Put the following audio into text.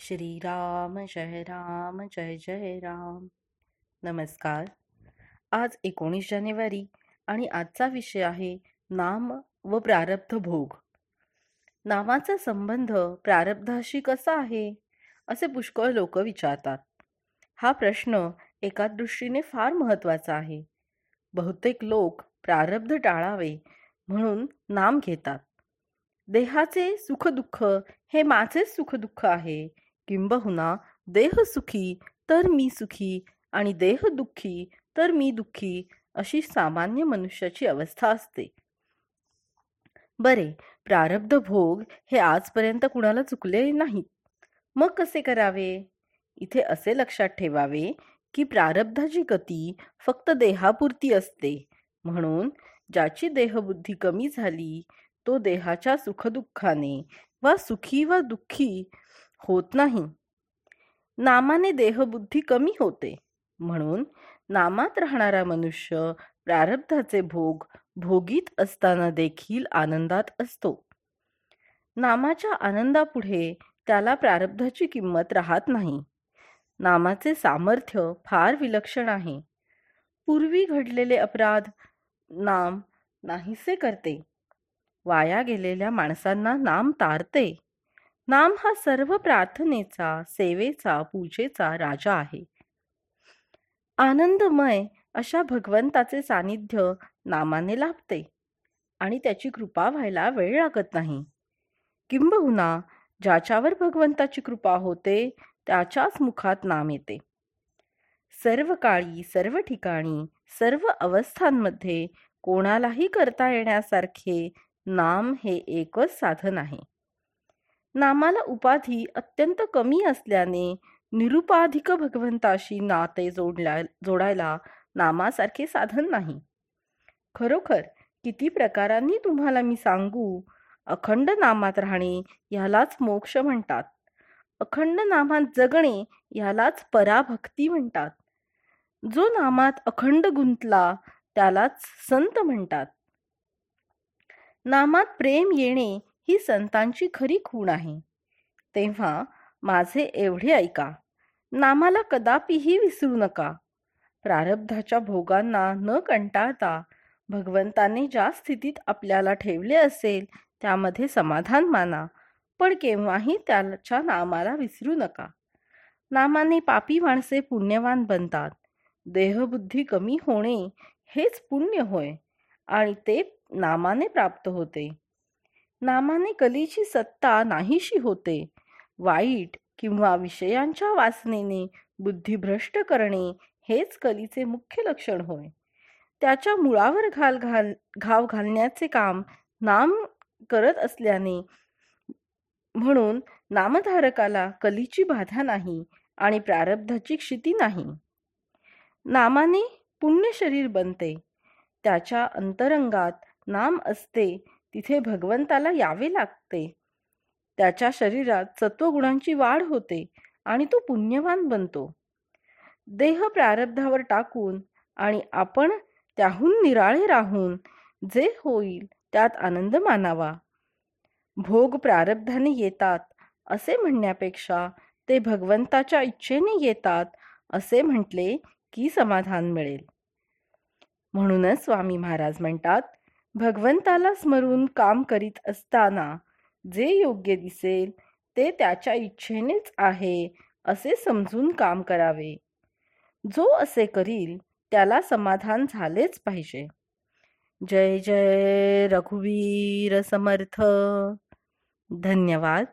श्रीराम जय राम जय जय राम. नमस्कार. आज एकोणीस जानेवारी आणि आजचा विषय आहे नाम व प्रारब्ध भोग. नामाचा संबंध प्रारब्धाशी कसा आहे? असे पुष्कळ लोक विचारतात. हा प्रश्न एका दृष्टीने फार महत्त्वाचा आहे. बहुतेक लोक प्रारब्ध टाळावे म्हणून नाम घेतात. देहाचे सुखदुःख हे माझेच सुखदुःख आहे. किंबहुना देह सुखी तर मी सुखी आणि देह दुःखी तर मी दुःखी अशी सामान्य मनुष्याची अवस्था असते. बरे प्रारब्ध भोग हे आजपर्यंत कुणाला चुकले नाहीत. मग कसे करावे? इथे असे लक्षात ठेवावे की प्रारब्धाची गती फक्त देहापुरती असते. म्हणून ज्याची देहबुद्धी कमी झाली तो देहाच्या सुखदुःखाने वा सुखी वा दुःखी होत नाही. नामाने देहबुद्धी कमी होते. म्हणून नामात राहणारा मनुष्य प्रारब्धाचे भोग भोगीत असताना देखील आनंदात असतो. नामाच्या आनंदापुढे त्याला प्रारब्धाची किंमत राहत नाही. नामाचे सामर्थ्य फार विलक्षण आहे. पूर्वी घडलेले अपराध नाम नाहीसे करते. वाया गेलेल्या माणसांना नाम तारते. नाम हा सर्व प्रार्थनेचा सेवेचा पूजेचा राजा आहे. आनंदमय अशा भगवंताचे सानिध्य नामाने लाभते आणि त्याची कृपा व्हायला वेळ लागत नाही. किंबहुना ज्याच्यावर भगवंताची कृपा होते त्याच्याच मुखात नाम येते. सर्व काळी सर्व ठिकाणी सर्व अवस्थांमध्ये कोणालाही करता येण्यासारखे नाम हे एकच साधन आहे. नामाला उपाधी अत्यंत कमी असल्याने निरुपाधिक भगवंताशी नाते जोडल्या जोडायला नामासारखे साधन नाही. खरोखर किती प्रकारांनी तुम्हाला मी सांगू? अखंड नामात राहणे ह्यालाच मोक्ष म्हणतात. अखंड नामात जगणे ह्यालाच पराभक्ती म्हणतात. जो नामात अखंड गुंतला त्यालाच संत म्हणतात. नामात प्रेम येणे ही संतांची खरी खूण आहे. तेव्हा माझे एवढे ऐका. नामाला कदापिही विसरू नका. प्रारब्धाच्या भोगांना न कंटाळता भगवंताने ज्या स्थितीत आपल्याला ठेवले असेल त्यामध्ये समाधान माना पण केव्हाही त्याच्या नामाला विसरू नका. नामाने पापी माणसे पुण्यवान बनतात. देहबुद्धी कमी होणे हेच पुण्य होय आणि ते नामाने प्राप्त होते. नामाने कलीची सत्ता नाहीशी होते. वाईट किंवा विषयांच्या वासनेने बुद्धी भ्रष्ट करणे हेच कलीचे मुख्य लक्षण होय. त्याच्या मुळावर घाल घाल घाव घालण्याचे काम नाम करत असल्याने म्हणून नामधारकाला कलीची बाधा नाही आणि प्रारब्धाची क्षिती नाही. नामाने पुण्य शरीर बनते. त्याच्या अंतरंगात नाम असते तिथे भगवंताला यावे लागते. त्याच्या शरीरात सत्वगुणांची वाढ होते आणि तो पुण्यवान बनतो. देह प्रारब्धावर टाकून आणि आपण त्याहून निराळे राहून जे होईल त्यात आनंद मानावा. भोग प्रारब्धाने येतात असे म्हणण्यापेक्षा ते भगवंताच्या इच्छेने येतात असे म्हटले की समाधान मिळेल. म्हणूनच स्वामी महाराज म्हणतात भगवंताला स्मरून काम करीत असताना जे योग्य दिसेल ते त्याच्या इच्छेनेच आहे असे समजून काम करावे. जो असे करील त्याला समाधान झालेच पाहिजे. जय जय रघुवीर समर्थ. धन्यवाद.